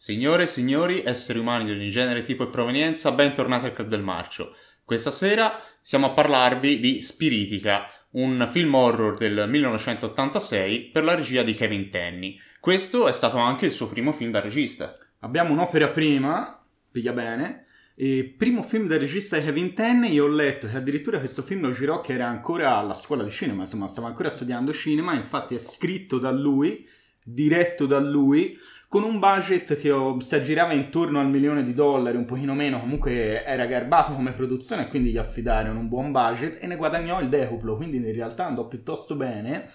Signore e signori, esseri umani di ogni genere, tipo e provenienza, bentornati al Club del Marcio. Questa sera siamo a parlarvi di Spiritica, un film horror del 1986 per la regia di Kevin Tenney. Questo è stato anche il suo primo film da regista. Abbiamo un'opera prima, piglia bene, e primo film da regista di Kevin Tenney, io ho letto che addirittura questo film lo girò che era ancora alla scuola di cinema, insomma stava ancora studiando cinema, infatti è scritto da lui, diretto da lui, con un budget che si aggirava intorno al milione di dollari, un pochino meno, comunque era garbato come produzione quindi gli affidarono un buon budget e ne guadagnò il decuplo, quindi in realtà andò piuttosto bene.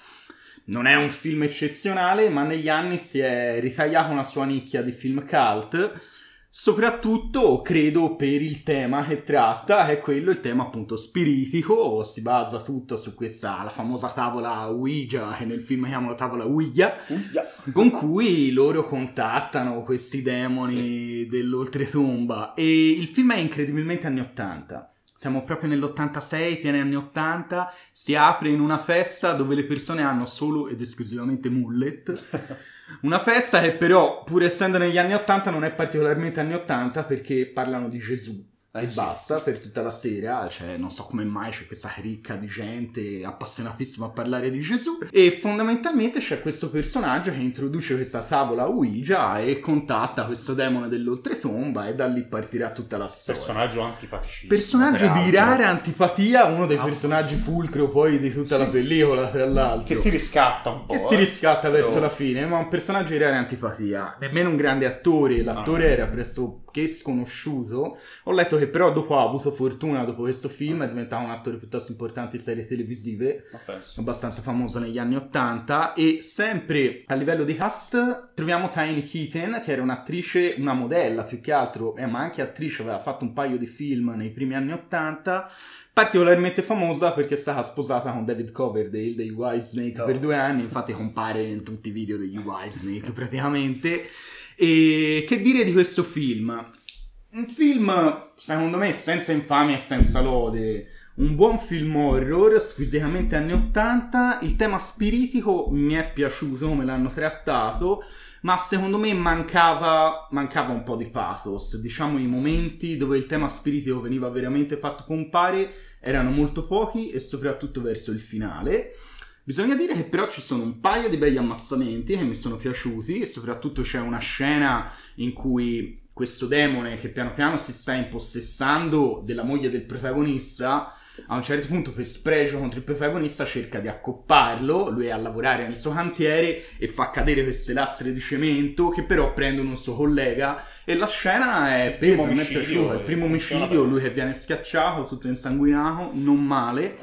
Non è un film eccezionale, ma negli anni si è ritagliato una sua nicchia di film cult Soprattutto credo per il tema che tratta, è quello il tema appunto spiritico, si basa tutto su questa, la famosa tavola Ouija, che nel film chiamano tavola Ouija, Ouija. con cui loro contattano questi demoni sì. dell'oltretomba. E il film è incredibilmente anni 80. Siamo proprio nell'86, pieni anni 80, si apre in una festa dove le persone hanno solo ed esclusivamente mullet. Una festa che però, pur essendo negli anni 80, non è particolarmente anni 80 perché parlano di Gesù e eh sì. basta per tutta la sera, cioè non so come mai c'è questa ricca di gente appassionatissima a parlare di Gesù e fondamentalmente c'è questo personaggio che introduce questa tavola Ouija e contatta questo demone dell'oltretomba e da lì partirà tutta la storia. Personaggio antipaticissimo. Personaggio di rara antipatia, uno dei ah. personaggi fulcro poi di tutta sì. la pellicola tra l'altro. Che si riscatta un po'. Che eh. si riscatta verso però... la fine, ma un personaggio di rara antipatia. Nemmeno un grande attore, l'attore ah. era presto che sconosciuto. Ho letto che però dopo ha avuto fortuna, dopo questo film, è diventato un attore piuttosto importante in serie televisive, abbastanza famoso negli anni Ottanta. E sempre a livello di cast troviamo Tiny Keaton, che era un'attrice, una modella più che altro, eh, ma anche attrice, aveva fatto un paio di film nei primi anni Ottanta particolarmente famosa perché è stata sposata con David Coverdale dei Whitesnake oh. per due anni, infatti compare in tutti i video degli Whitesnake praticamente. E che dire di questo film? Un film, secondo me, senza infamia e senza lode. Un buon film horror, squisitamente anni 80. Il tema spiritico mi è piaciuto come l'hanno trattato, ma secondo me mancava, mancava un po' di pathos. Diciamo i momenti dove il tema spiritico veniva veramente fatto compare erano molto pochi e soprattutto verso il finale. Bisogna dire che però ci sono un paio di begli ammazzamenti che mi sono piaciuti e soprattutto c'è una scena in cui questo demone che piano piano si sta impossessando della moglie del protagonista a un certo punto per spregio contro il protagonista cerca di accopparlo, lui è a lavorare nel suo cantiere e fa cadere queste lastre di cemento che però prendono un suo collega e la scena è presa, mi è piaciuta, il primo omicidio, lui che viene schiacciato, tutto insanguinato, non male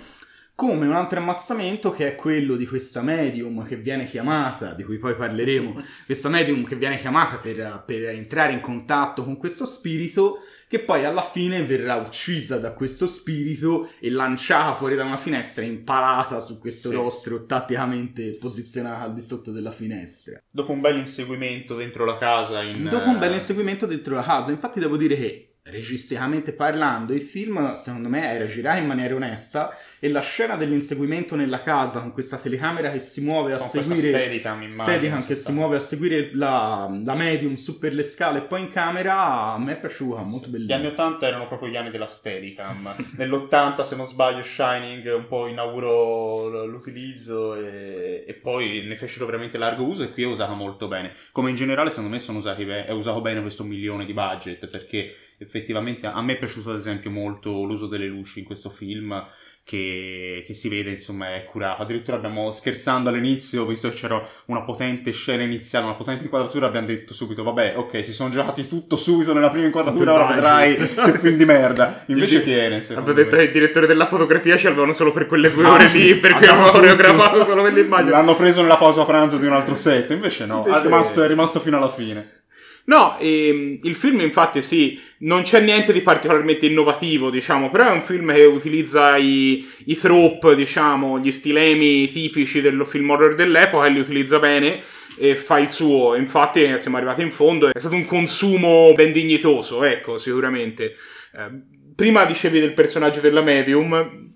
come un altro ammazzamento che è quello di questa medium che viene chiamata, di cui poi parleremo, questa medium che viene chiamata per, per, entrare in contatto con questo spirito, che poi alla fine verrà uccisa da questo spirito e lanciata fuori da una finestra, impalata su questo sì. rostro tatticamente posizionato al di sotto della finestra. Dopo un bel inseguimento dentro la casa. In... Dopo un bel inseguimento dentro la casa, infatti devo dire che registicamente parlando, il film secondo me era girato in maniera onesta e la scena dell'inseguimento nella casa con questa telecamera che si muove a con seguire Steadicam, Steadicam che si muove a seguire la, la, medium su per le scale e poi in camera a me è piaciuta, molto sì. bellina. Gli anni 80 erano proprio gli anni della Steadicam. Nell'80 se non sbaglio Shining un po' inaugurò l'utilizzo e, e, poi ne fecero veramente largo uso e qui è usata molto bene. Come in generale secondo me sono usati, è usato bene questo milione di budget perché effettivamente a me è piaciuto ad esempio molto l'uso delle luci in questo film che, che, si vede insomma è curato addirittura abbiamo scherzando all'inizio visto che c'era una potente scena iniziale una potente inquadratura abbiamo detto subito vabbè ok si sono giocati tutto subito nella prima inquadratura ora vedrai che film di merda. Invece il, tiene abbiamo detto che il direttore della fotografia ci avevano solo per quelle due ah, ore sì, lì perché avevano coreografato solo quelle immagini l'hanno preso nella pausa pranzo di un altro set invece no. Invece... È, rimasto, è rimasto fino alla fine No, ehm, il film infatti sì, non c'è niente di particolarmente innovativo, diciamo, però è un film che utilizza i, i trope, diciamo, gli stilemi tipici del film horror dell'epoca e li utilizza bene e fa il suo. Infatti siamo arrivati in fondo, è stato un consumo ben dignitoso, ecco, sicuramente. Eh, prima dicevi del personaggio della medium,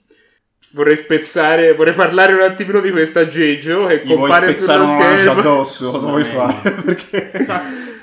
vorrei spezzare, vorrei parlare un attimino di questa Geggio che Gli compare sullo schermo. addosso, cosa vuoi fare? Perché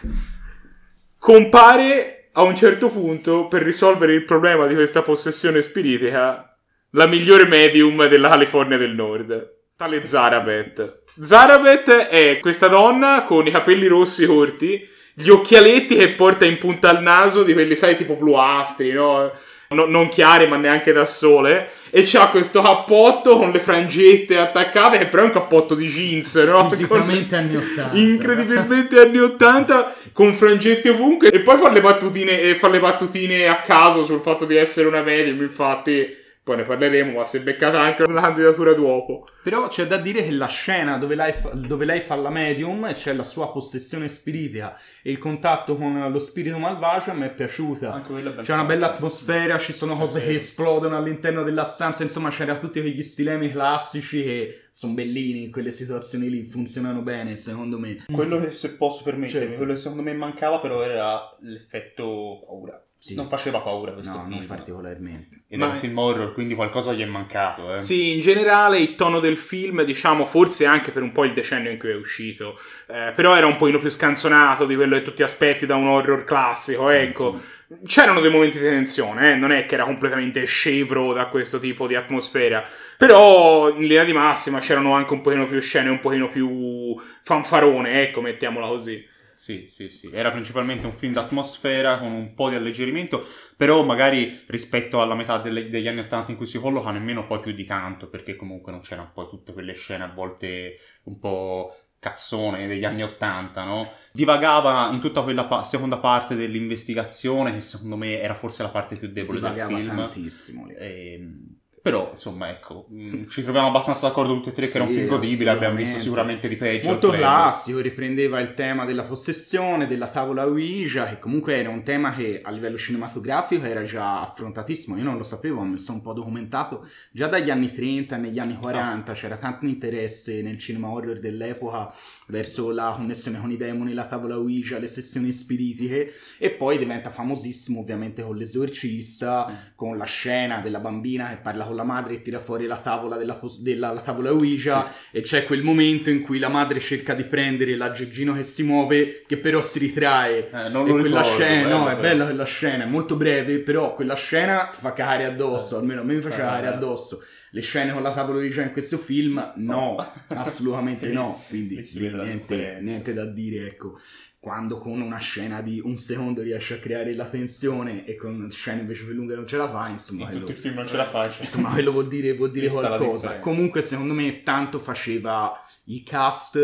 compare a un certo punto per risolvere il problema di questa possessione spiritica la migliore medium della California del Nord, tale Zarabeth. Zarabeth è questa donna con i capelli rossi corti, gli occhialetti che porta in punta al naso, di quelli, sai, tipo bluastri, no? No, non chiari ma neanche da sole e c'ha questo cappotto con le frangette attaccate che però è un cappotto di jeans no? Fisicamente anni 80 incredibilmente anni 80 con frangette ovunque e poi fa le battutine, e fa le battutine a caso sul fatto di essere una medium infatti poi ne parleremo, ma si è beccata anche una candidatura dopo. Però c'è da dire che la scena dove lei, fa, dove lei fa la medium e c'è la sua possessione spiritica e il contatto con lo spirito malvagio a me è piaciuta. Anche quella è ben C'è una bella atmosfera, ci sono cose che esplodono all'interno della stanza, insomma c'era tutti quegli stilemi classici che sono bellini in quelle situazioni lì, funzionano bene secondo me. Quello che se posso permettermi, Certo. quello che secondo me mancava però era l'effetto paura. Sì. Non faceva paura questo No, film. non particolarmente. Ed Ma- è un film horror, quindi qualcosa gli è mancato. Eh. Sì, in generale il tono del film, diciamo, forse anche per un po' il decennio in cui è uscito, eh, però era un pochino più scanzonato di quello che tu ti aspetti da un horror classico, ecco. C'erano dei momenti di tensione, eh, non è che era completamente scevro da questo tipo di atmosfera, però in linea di massima c'erano anche un pochino più scene, un pochino più fanfarone, ecco, mettiamola così. Sì, sì, sì. Era principalmente un film d'atmosfera con un po' di alleggerimento, però magari rispetto alla metà delle- degli anni 80 in cui si colloca nemmeno poi più di tanto, perché comunque non c'erano poi tutte quelle scene a volte un po' cazzone degli anni 80, no? Divagava in tutta quella pa- seconda parte dell'investigazione, che secondo me era forse la parte più debole del Divagava film. tantissimo lì. Però, insomma, ecco, mh, ci troviamo abbastanza d'accordo tutti e tre che era un Sì, film godibile, abbiamo visto sicuramente di peggio. Molto classico, riprendeva il tema della possessione, della tavola Ouija, che comunque era un tema che a livello cinematografico era già affrontatissimo. Io non lo sapevo, mi sono un po' documentato. Già dagli anni 30 e negli anni 40 c'era tanto interesse nel cinema horror dell'epoca verso la connessione con i demoni, la tavola Ouija, le sessioni spiritiche. E poi diventa famosissimo ovviamente con l'esorcista, Mm. con la scena della bambina che parla con la madre e tira fuori la tavola, della, della- la tavola Ouija e c'è quel momento in cui la madre cerca di prendere l'aggeggino che si muove che però si ritrae Eh, non e lo quella ricordo, scena no bello, è però. bella quella scena è molto breve però quella scena ti fa cagare addosso Eh. almeno a me mi faceva Eh. cagare addosso le scene con la tavola Ouija in questo film no assolutamente no quindi niente, niente da dire ecco quando con una scena di un secondo riesce a creare la tensione e con scene invece più lunghe non ce la fa insomma In quello- tutto il film non ce la faccio. Insomma, quello vuol dire, vuol dire qualcosa. Comunque, secondo me, tanto faceva il cast,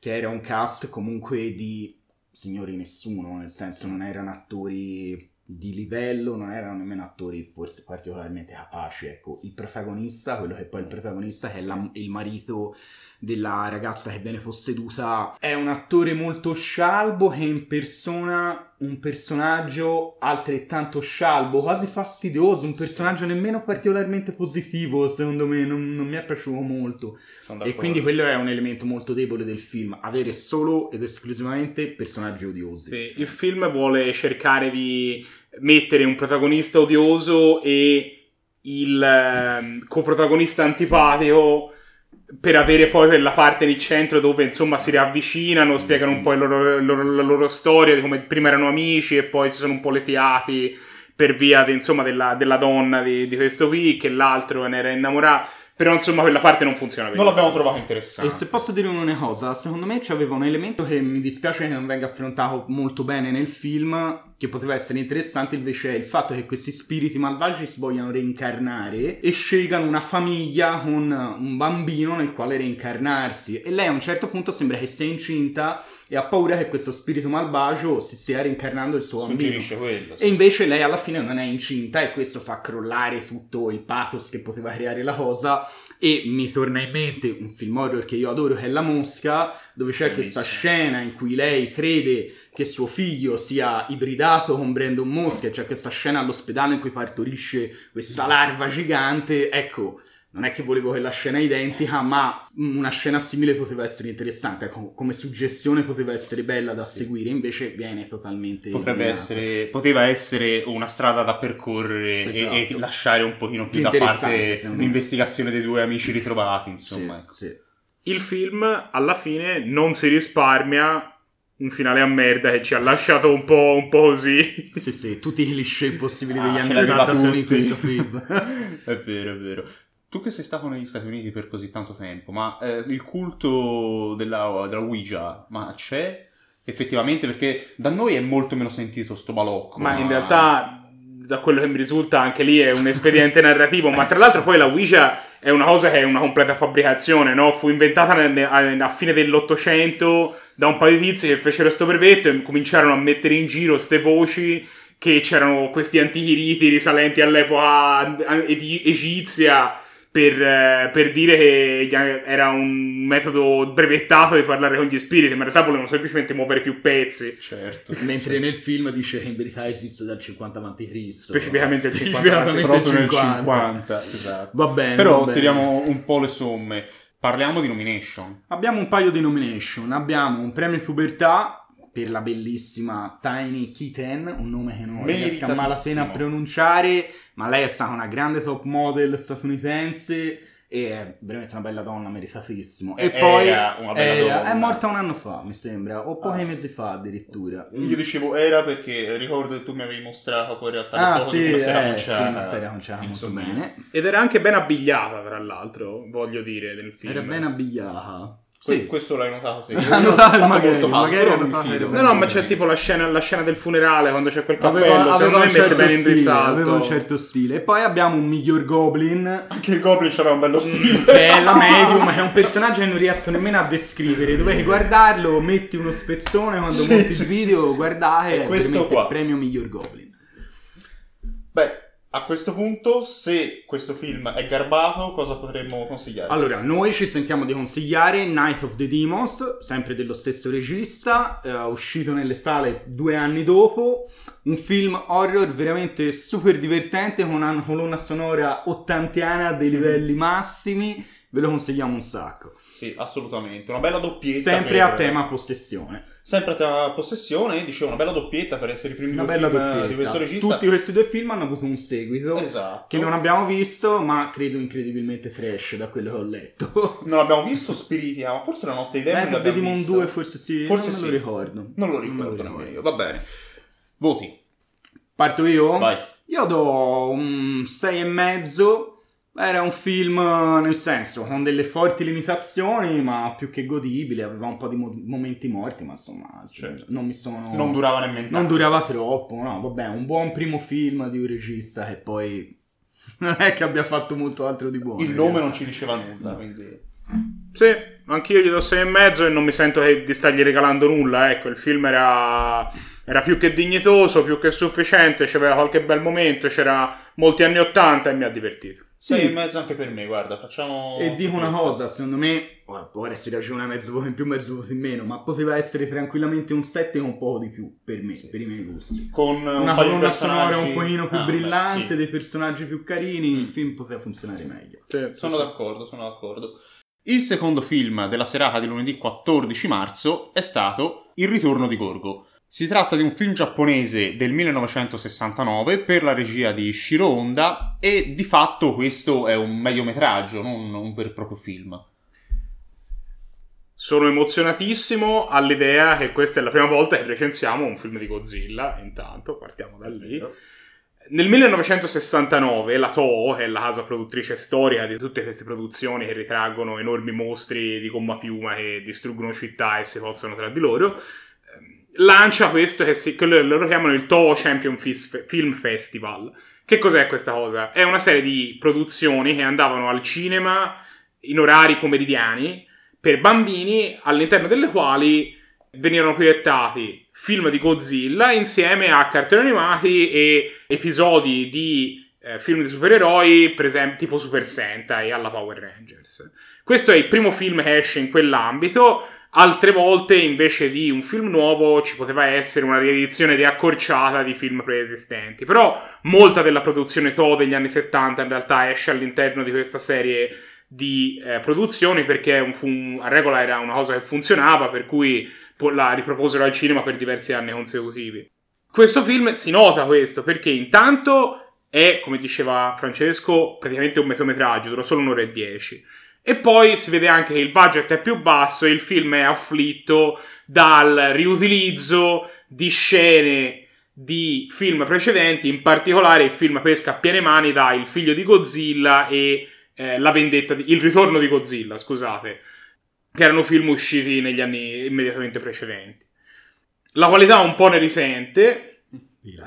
che era un cast comunque di signori nessuno, nel senso non erano attori di livello, non erano nemmeno attori forse particolarmente capaci. Ecco, il protagonista, quello che poi è il protagonista, che è la- il marito della ragazza che viene posseduta, è un attore molto scialbo che impersona un personaggio altrettanto scialbo, quasi fastidioso, un personaggio nemmeno particolarmente positivo, secondo me, non, non mi è piaciuto molto. E quindi quello è un elemento molto debole del film, avere solo ed esclusivamente personaggi odiosi. Sì, il film vuole cercare di mettere un protagonista odioso e il ehm, coprotagonista antipatico per avere poi quella parte di centro dove insomma si riavvicinano, spiegano un po' loro- loro- la loro storia di come prima erano amici e poi si sono un po' letiati per via di, insomma, della, della donna di, di questo qui che l'altro ne era innamorato. Però insomma quella parte non funziona Non benissimo. l'abbiamo trovato E interessante. se posso dire una cosa, secondo me c'aveva un elemento che mi dispiace che non venga affrontato molto bene nel film, che poteva essere interessante, invece è il fatto che questi spiriti malvagi si vogliano reincarnare e scelgano una famiglia con un bambino nel quale reincarnarsi. E lei a un certo punto sembra che sia incinta e ha paura che questo spirito malvagio si stia reincarnando il suo bambino. Suggerisce quello. sì. E invece lei alla fine non è incinta e questo fa crollare tutto il pathos che poteva creare la cosa e mi torna in mente un film horror che io adoro che è La Mosca dove c'è Bellissimo. questa scena in cui lei crede che suo figlio sia ibridato con Brandon Mosca c'è questa scena all'ospedale in cui partorisce questa larva gigante ecco non è che volevo quella scena identica, ma una scena simile poteva essere interessante, co- come suggestione poteva essere bella da seguire, invece viene totalmente... Potrebbe eliminata. essere, poteva essere una strada da percorrere e- e, Esatto. lasciare un pochino più, Più da parte l'investigazione dei due amici ritrovati, insomma. Sì, ecco. sì. Il film alla fine non si risparmia un finale a merda che ci ha lasciato un po', un po così. Sì, sì, tutti i cliché possibili Ah, degli ce anni l'aveva 80 sono in questo film. è vero, è vero. Tu che sei stato negli Stati Uniti per così tanto tempo, ma eh, il culto della, della Ouija, ma c'è effettivamente? Perché da noi è molto meno sentito sto balocco. Ma in realtà, da quello che mi risulta, anche lì è un espediente narrativo. Ma tra l'altro, poi la Ouija è una cosa che è una completa fabbricazione, no? Fu inventata nel- a, fine dell'Ottocento da un paio di tizi che fecero sto brevetto e cominciarono a mettere in giro ste voci che c'erano questi antichi riti risalenti all'epoca egi- egizia. Per, eh, per dire che era un metodo brevettato di parlare con gli spiriti, ma in realtà volevano semplicemente muovere più pezzi. Certo. Mentre nel film dice che in verità esiste dal 50 a.C. Specificamente il 50 Specificamente Proprio nel 50. 50, esatto. Va bene. Però va bene. tiriamo un po' le somme. Parliamo di nomination. Abbiamo un paio di nomination. Abbiamo un premio pubertà per la bellissima Tiny Kitten, un nome che non riesco a malapena a pronunciare, ma lei è stata una grande top model statunitense e è veramente una bella donna, meritatissimo. E, E poi era una bella era- donna. è morta un anno fa, mi sembra, o pochi Ah. mesi fa addirittura. Io dicevo era perché ricordo che tu mi avevi mostrato poi in realtà Ah sì, di una sera eh, conciata. sì, una serie conciata molto Insomma, bene. Ed era anche ben abbigliata, tra l'altro, voglio dire, nel film. Era ben abbigliata. Sì. Questo l'hai notato ho notato magari, magari notato No, no, ma c'è tipo la scena, la scena del funerale quando c'è quel Aveva, cappello. secondo aveva me un mette certo bene in stile, risalto. aveva un certo stile. E poi abbiamo un miglior Goblin, Anche il Goblin c'aveva un bello stile. che è la medium, è un personaggio che non riesco nemmeno a descrivere. Dovete guardarlo, metti uno spezzone quando Sì, monti sì, il video, sì, sì. guardate, È è questo qua. il premio miglior Goblin. Beh, a questo punto, se questo film è garbato, cosa potremmo consigliare? Allora, noi ci sentiamo di consigliare Night of the Demons, sempre dello stesso regista, eh, uscito nelle sale due anni dopo, un film horror veramente super divertente con una colonna sonora ottantiana dei livelli massimi, ve lo consigliamo un sacco. Sì, assolutamente. Una bella doppietta. Sempre per- a tema possessione. Sempre a tema possessione, dicevo, una bella doppietta per essere i primi Una due bella film doppietta. di questo regista. Tutti questi due film hanno avuto un seguito Esatto. che non abbiamo visto, ma credo incredibilmente fresh da quello che ho letto. Non abbiamo visto Spiritia, ma forse la notte dei demoni the l'abbiamo Demon visto. 2 forse sì, Forse non me sì. lo ricordo. Non lo me ricordo nemmeno io. Va bene. Voti. Parto io? Vai. Io do un 6 e mezzo. Era un film, eh, nel senso, con delle forti limitazioni, ma più che godibile. Aveva un po' di mo- momenti morti, ma insomma, Certo. non mi sono... Non durava nemmeno Non durava troppo, no, vabbè, un buon primo film di un regista che poi non è che abbia fatto molto altro di buono. Il nome non ci diceva nulla, quindi... Sì, anch'io gli do 6 e mezzo e non mi sento che- di stargli regalando nulla. Ecco, il film era, era più che dignitoso, più che sufficiente. C'aveva qualche bel momento. C'era molti anni 80 e mi ha divertito. Sì. Sei e mezzo anche per me, guarda, facciamo... E dico una cosa, secondo me, ora si ragiona mezzo voto in più, mezzo voto in meno, ma poteva essere tranquillamente un 7 con un po' di più, per me, Sì. per i miei gusti. Con un Una paio di colonna sonora personaggi- un pochino più Ah, brillante, beh, sì. dei personaggi più carini, il Mm. film poteva funzionare meglio. Sì, Sono sì. d'accordo, sono d'accordo. Il secondo film della serata di lunedì 14 marzo è stato Il ritorno di Gorgo. Si tratta di un film giapponese del 1969 per la regia di Shiro Honda e di fatto questo è un mediometraggio, non un vero e proprio film. Sono emozionatissimo all'idea che questa è la prima volta che recensiamo un film di Godzilla. Intanto, partiamo da lì. Nel 1969 la Toho, che è la casa produttrice storica di tutte queste produzioni che ritraggono enormi mostri di gomma piuma che distruggono città e si possono tra di loro, lancia questo che, si, loro loro chiamano il Toho Champion Fis- Film Festival. Che cos'è questa cosa? È una serie di produzioni che andavano al cinema in orari pomeridiani per bambini all'interno delle quali venivano proiettati film di Godzilla insieme a cartoni animati e episodi di eh, film di supereroi, per esempio tipo Super Sentai alla Power Rangers. Questo è il primo film che esce in quell'ambito. Altre volte, invece di un film nuovo, ci poteva essere una riedizione riaccorciata di film preesistenti. Però molta della produzione Toho degli anni 70 in realtà esce all'interno di questa serie di eh, produzioni perché un- un- a regola era una cosa che funzionava, per cui la riproposero al cinema per diversi anni consecutivi. Questo film si nota questo perché intanto è, come diceva Francesco, praticamente un metometraggio, dura solo un'ora e dieci. E poi si vede anche che il budget è più basso e il film è afflitto dal riutilizzo di scene di film precedenti, in particolare il film pesca a piene mani da Il figlio di Godzilla e eh, La vendetta di, Il ritorno di Godzilla, scusate, che erano film usciti negli anni immediatamente precedenti. La qualità un po' ne risente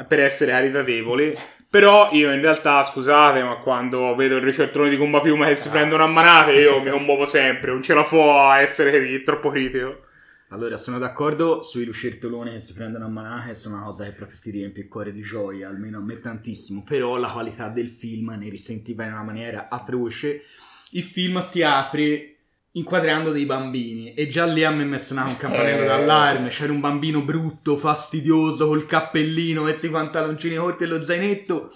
per essere aridatevoli, però io in realtà, scusate, ma quando vedo il ricercatore di Comba Piuma che si prendono a manate, io mi commuovo sempre, non ce la può a essere troppo critico. Allora, sono d'accordo sui lucertoloni che si prendono a manate, sono una cosa che proprio ti riempie il cuore di gioia, almeno a me tantissimo, però la qualità del film ne risentiva in una maniera atroce. Il film si apre inquadrando dei bambini e già lì a me mi è suonato un campanello Eh. d'allarme, c'era un bambino brutto, fastidioso, col cappellino, questi pantaloncini corti e lo zainetto.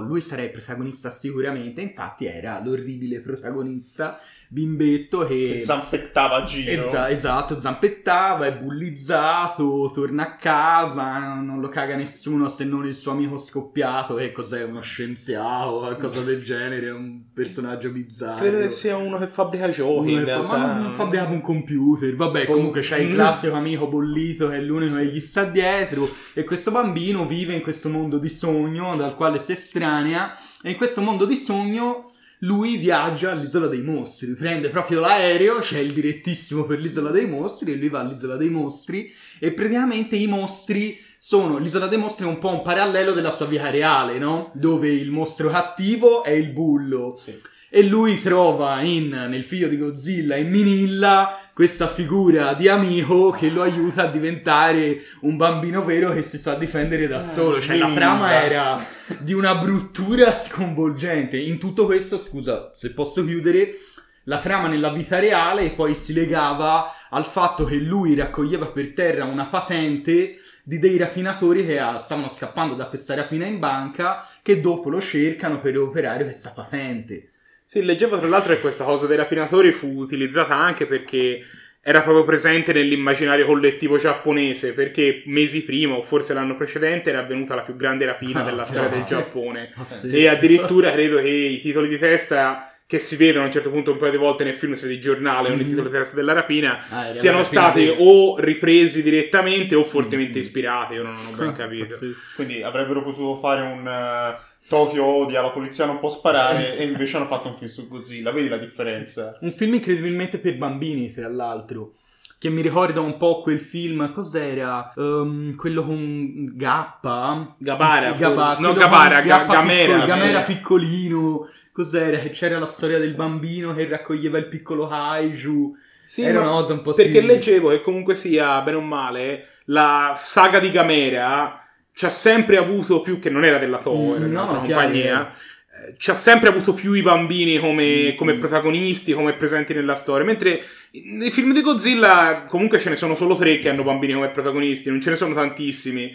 Lui sarà il protagonista sicuramente, infatti era l'orribile protagonista, bimbetto che... Che zampettava a giro. Esa- esatto, zampettava, è bullizzato, torna a casa, non lo caga nessuno se non il suo amico scoppiato, che cos'è, uno scienziato, qualcosa del genere, un personaggio bizzarro. Credo che sia uno che fabbrica giochi, in realtà. ma non fabbricava un computer, vabbè, Boh. comunque c'è il Mm. classico amico bollito che è l'unico che gli sta dietro e questo bambino vive in questo mondo di sogno dal quale si estranea e in questo mondo di sogno lui viaggia all'isola dei mostri, prende proprio l'aereo, c'è il direttissimo per l'isola dei mostri e lui va all'isola dei mostri e praticamente i mostri sono l'isola dei mostri è un po' un parallelo della sua vita reale, no? Dove il mostro cattivo è il bullo Sì. E lui trova in, nel figlio di Godzilla, in Minilla, questa figura di amico che lo aiuta a diventare un bambino vero che si sa difendere da solo. Cioè, la trama era di una bruttura sconvolgente. In tutto questo, scusa, se posso chiudere, la trama nella vita reale poi si legava al fatto che lui raccoglieva per terra una patente di dei rapinatori che ah, stavano scappando da questa rapina in banca che dopo lo cercano per recuperare questa patente. Sì, leggevo tra l'altro che questa cosa dei rapinatori fu utilizzata anche perché era proprio presente nell'immaginario collettivo giapponese, perché mesi prima, o forse l'anno precedente, era avvenuta la più grande rapina Ah, della storia del Giappone. Sì. E addirittura credo che i titoli di testa che si vedono a un certo punto un paio di volte nel film, se di giornale o nel titolo di testa della rapina, Ah, siano stati vera. o ripresi direttamente o fortemente Mhm. ispirati, io non ho ben capito. Quindi avrebbero potuto fare un eh, Tokyo odia, la polizia non può sparare e invece hanno fatto un film su Godzilla. Vedi la differenza? Un film incredibilmente per bambini, tra l'altro. Che mi ricorda un po' quel film, cos'era? Ehm, quello con Gappa? Gabara, Gabba- no, Gabara, con Ga- Gappa Gamera, piccolo- sì. Gamera piccolino. Cos'era? Che c'era la storia del bambino che raccoglieva il piccolo Kaiju. Sì, Era una cosa un po' Perché simile. leggevo che comunque sia, bene o male, la saga di Gamera ci ha sempre avuto più, che non era della Toho, Mm, era no, chiaro, compagnia, eh, ci ha sempre avuto più i bambini come, Mm. come protagonisti, come presenti nella storia, mentre nei film di Godzilla comunque ce ne sono solo tre che hanno bambini come protagonisti, non ce ne sono tantissimi.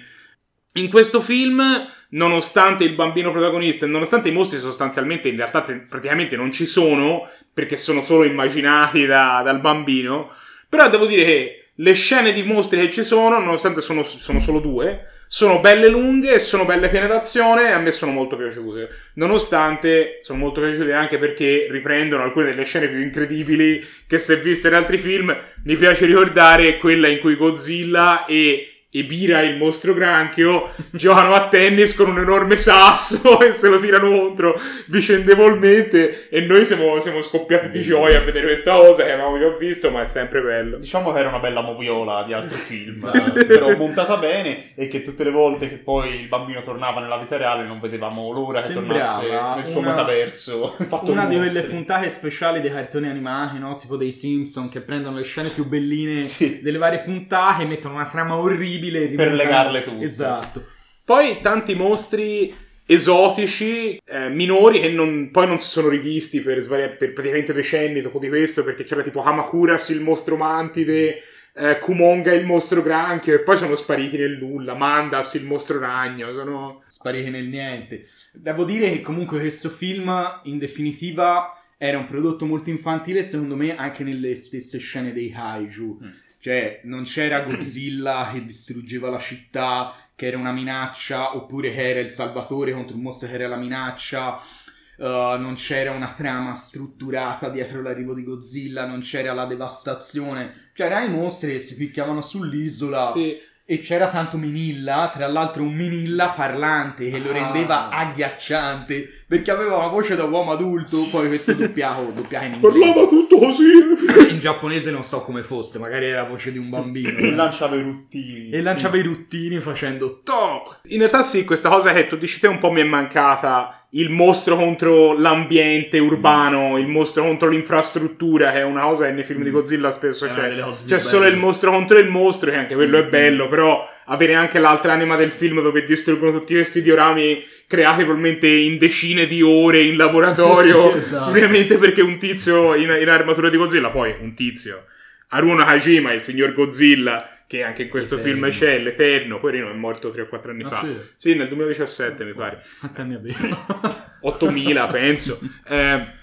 In questo film, nonostante il bambino protagonista e nonostante i mostri sostanzialmente in realtà te- praticamente non ci sono, perché sono solo immaginati da- dal bambino, però devo dire che le scene di mostri che ci sono, nonostante sono, sono solo due, sono belle lunghe sono belle piene d'azione e a me sono molto piaciute. Nonostante sono molto piaciute anche perché riprendono alcune delle scene più incredibili che si è visto in altri film. Mi piace ricordare quella in cui Godzilla e Ebira, il mostro granchio, giocano a tennis con un enorme sasso e se lo tirano contro vicendevolmente e noi siamo, siamo scoppiati di gioia a vedere questa cosa che avevamo già visto, ma è sempre bello. Diciamo che era una bella moviola di altri film, Esatto. però montata bene e che tutte le volte che poi il bambino tornava nella vita reale non vedevamo l'ora che Sembrava tornasse nel suo una- metaverso. fatto Una di quelle puntate speciali dei cartoni animati, no? Tipo dei Simpson, che prendono le scene più belline Sì. delle varie puntate, mettono una trama orribile e Per rimontano- legarle tutte. Esatto. Poi tanti mostri esotici, eh, minori, che non- poi non si sono rivisti per, svari- per praticamente decenni dopo di questo, perché c'era tipo Hamakuras il mostro mantide, eh, Kumonga il mostro granchio, e poi sono spariti nel nulla, Mandas il mostro ragno, sono... spariti nel niente. Devo dire che comunque questo film, in definitiva, era un prodotto molto infantile, secondo me, anche nelle stesse scene dei kaiju. Mm. Cioè, non c'era Godzilla che distruggeva la città, che era una minaccia, oppure che era il salvatore contro un mostro che era la minaccia. uh, non c'era una trama strutturata dietro l'arrivo di Godzilla, non c'era la devastazione, c'erano i mostri che si picchiavano sull'isola. Sì. E c'era tanto Minilla, tra l'altro un Minilla parlante che lo Ah. rendeva agghiacciante perché aveva una voce da uomo adulto, poi questo doppiato, doppiato in inglese. Parlava tutto così. In giapponese non so come fosse, magari era la voce di un bambino. E lanciava i ruttini. e lanciava i ruttini facendo to! In realtà sì, questa cosa che tu dici te un po' mi è mancata. Il mostro contro l'ambiente urbano, il mostro contro l'infrastruttura, che è una cosa che nei film di Godzilla spesso È c'è. più C'è solo il mostro contro il mostro, che anche quello è Mm. bello, però avere anche l'altra anima del film dove distruggono tutti questi diorami creati probabilmente in decine di ore in laboratorio, Sì, esatto. perché un tizio in, in armatura di Godzilla, poi un tizio, Haruno Hajima, il signor Godzilla, che anche in questo L'Eterno. film c'è, l'Eterno, poverino è morto 3 o 4 anni Ah, fa. sì? Sì, nel 2017 mi pare. Quanti anni avevo? 8000 penso. Eh,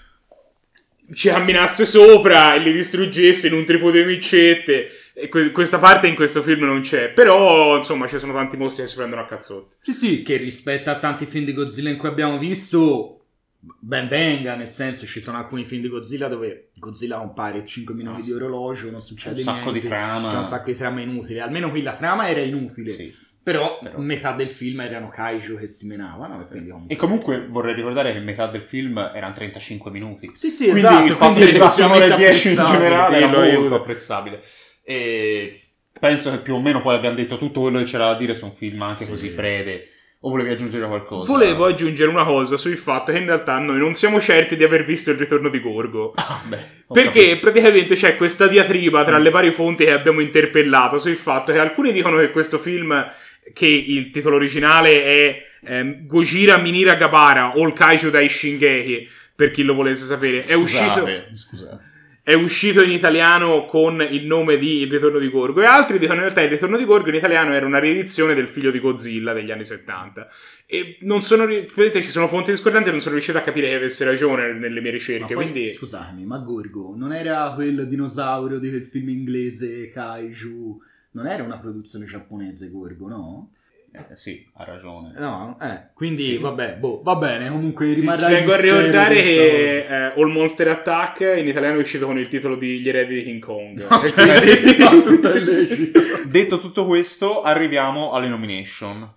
ci camminasse sopra e li distruggesse in un tripode di micette. E que- questa parte in questo film non c'è. Però, insomma, ci sono tanti mostri che si prendono a cazzotti. Sì, sì, che rispetto a tanti film di Godzilla in cui abbiamo visto, ben venga, nel senso ci sono alcuni film di Godzilla dove Godzilla compare 5 minuti Ah, di orologio, non C'è succede un sacco niente. di trama. C'è un sacco di trama inutili. Almeno qui la trama era inutile. Sì. Però, Però- metà del film erano kaiju che si menavano e quindi E comunque vorrei ricordare che metà del film erano 35 minuti. Sì, sì, quindi esatto. il fatto quindi che è arrivasse a un'ora e 10 in generale sì, era molto aiuta. apprezzabile. E penso che più o meno poi abbiamo detto tutto quello che c'era da dire su un film anche Sì. così breve. O volevi aggiungere qualcosa? Volevo aggiungere una cosa sul fatto che in realtà noi non siamo certi di aver visto il ritorno di Gorgo. Ah, beh, Perché capito. praticamente c'è questa diatriba tra le varie fonti che abbiamo interpellato sul fatto che alcuni dicono che questo film, che il titolo originale è ehm, Gojira Minira Gabara o il Kaiju Dai Shingeki, per chi lo volesse sapere, è uscito, Scusate, è uscito in italiano con il nome di Il ritorno di Gorgo e altri dicono in realtà il ritorno di Gorgo in italiano era una riedizione del figlio di Godzilla degli anni 70 e non sono praticamente ci sono fonti discordanti e non sono riuscito a capire che avesse ragione nelle mie Ma ricerche poi, quindi scusami, ma Gorgo non era quel dinosauro di quel film inglese Kaiju? Non era una produzione giapponese Gorgo, no? Eh, sì, ha ragione. No, eh, quindi Sì. vabbè, boh, va bene, comunque rimarrà ci il vengo a ricordare che eh, All Monster Attack in italiano è uscito con il titolo di Gli eredi di King Kong. E quindi- Ok, tutto illecito. Detto tutto questo, arriviamo alle nomination.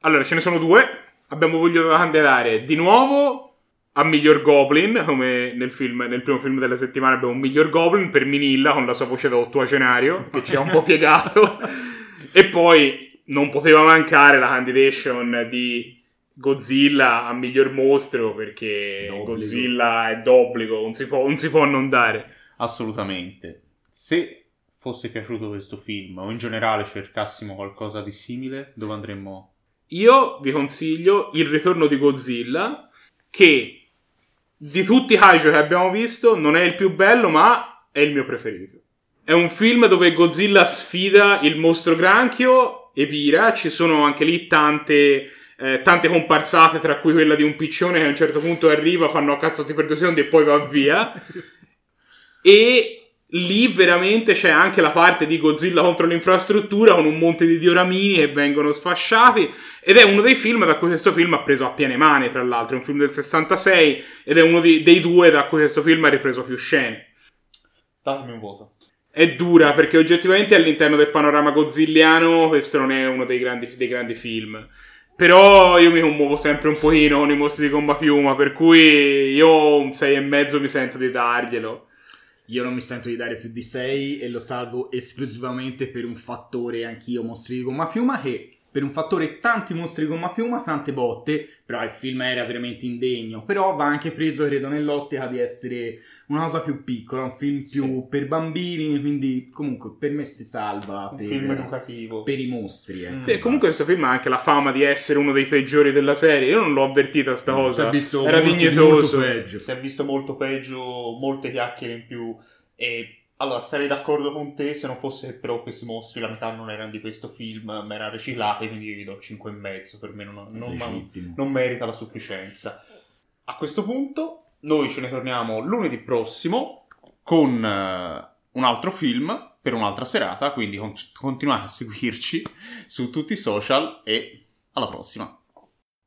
allora, ce ne sono due. Abbiamo voluto candidare di nuovo a miglior Goblin, come nel, film, nel primo film della settimana abbiamo un miglior Goblin per Minilla con la sua voce da ottuagenario, che ci ha un po' piegato. e poi non poteva mancare la candidation di Godzilla a miglior mostro, perché D'obbligo. Godzilla è d'obbligo, non si può, non si può non dare. Assolutamente. Se fosse piaciuto questo film o in generale cercassimo qualcosa di simile, dove andremmo? Io vi consiglio Il ritorno di Godzilla, che di tutti i kaiju che abbiamo visto non è il più bello, ma è il mio preferito. È un film dove Godzilla sfida il mostro granchio e Pira. Ci sono anche lì tante, eh, tante comparsate, tra cui quella di un piccione che a un certo punto arriva, fanno a cazzotti per due secondi e poi va via. E lì veramente c'è anche la parte di Godzilla contro l'infrastruttura con un monte di dioramini che vengono sfasciati. Ed è uno dei film da cui questo film ha preso a piene mani, tra l'altro. È un film del 66 ed è uno di- dei due da cui questo film ha ripreso più scene. Datemi un voto. È dura perché oggettivamente all'interno del panorama godzilliano questo non è uno dei grandi, dei grandi film. Però io mi commuovo sempre un pochino con i mostri di gomma piuma, per cui io un 6,5 mi sento di darglielo. Io non mi sento di dare più di 6 e lo salvo esclusivamente per un fattore anch'io mostri di gomma piuma che per un fattore tanti mostri gomma piuma, tante botte, però il film era veramente indegno, però va anche preso credo nell'ottica di essere una cosa più piccola, un film più per bambini, quindi comunque per me si salva Un per, film educativo. per i mostri. ecco. Mm. Sì, comunque questo film ha anche la fama di essere uno dei peggiori della serie. Io non l'ho avvertita sta Si è cosa. visto Era molto, dignitoso. molto peggio. Si è visto molto peggio, molte chiacchiere in più. E allora sarei d'accordo con te se non fosse che però questi mostri, la metà non erano di questo film, ma erano riciclati, quindi io gli do 5,5. Per me non, non, Legittimo. non merita la sufficienza. A questo punto, noi ce ne torniamo lunedì prossimo con eh, un altro film per un'altra serata. Quindi con- continuate a seguirci su tutti i social e alla prossima.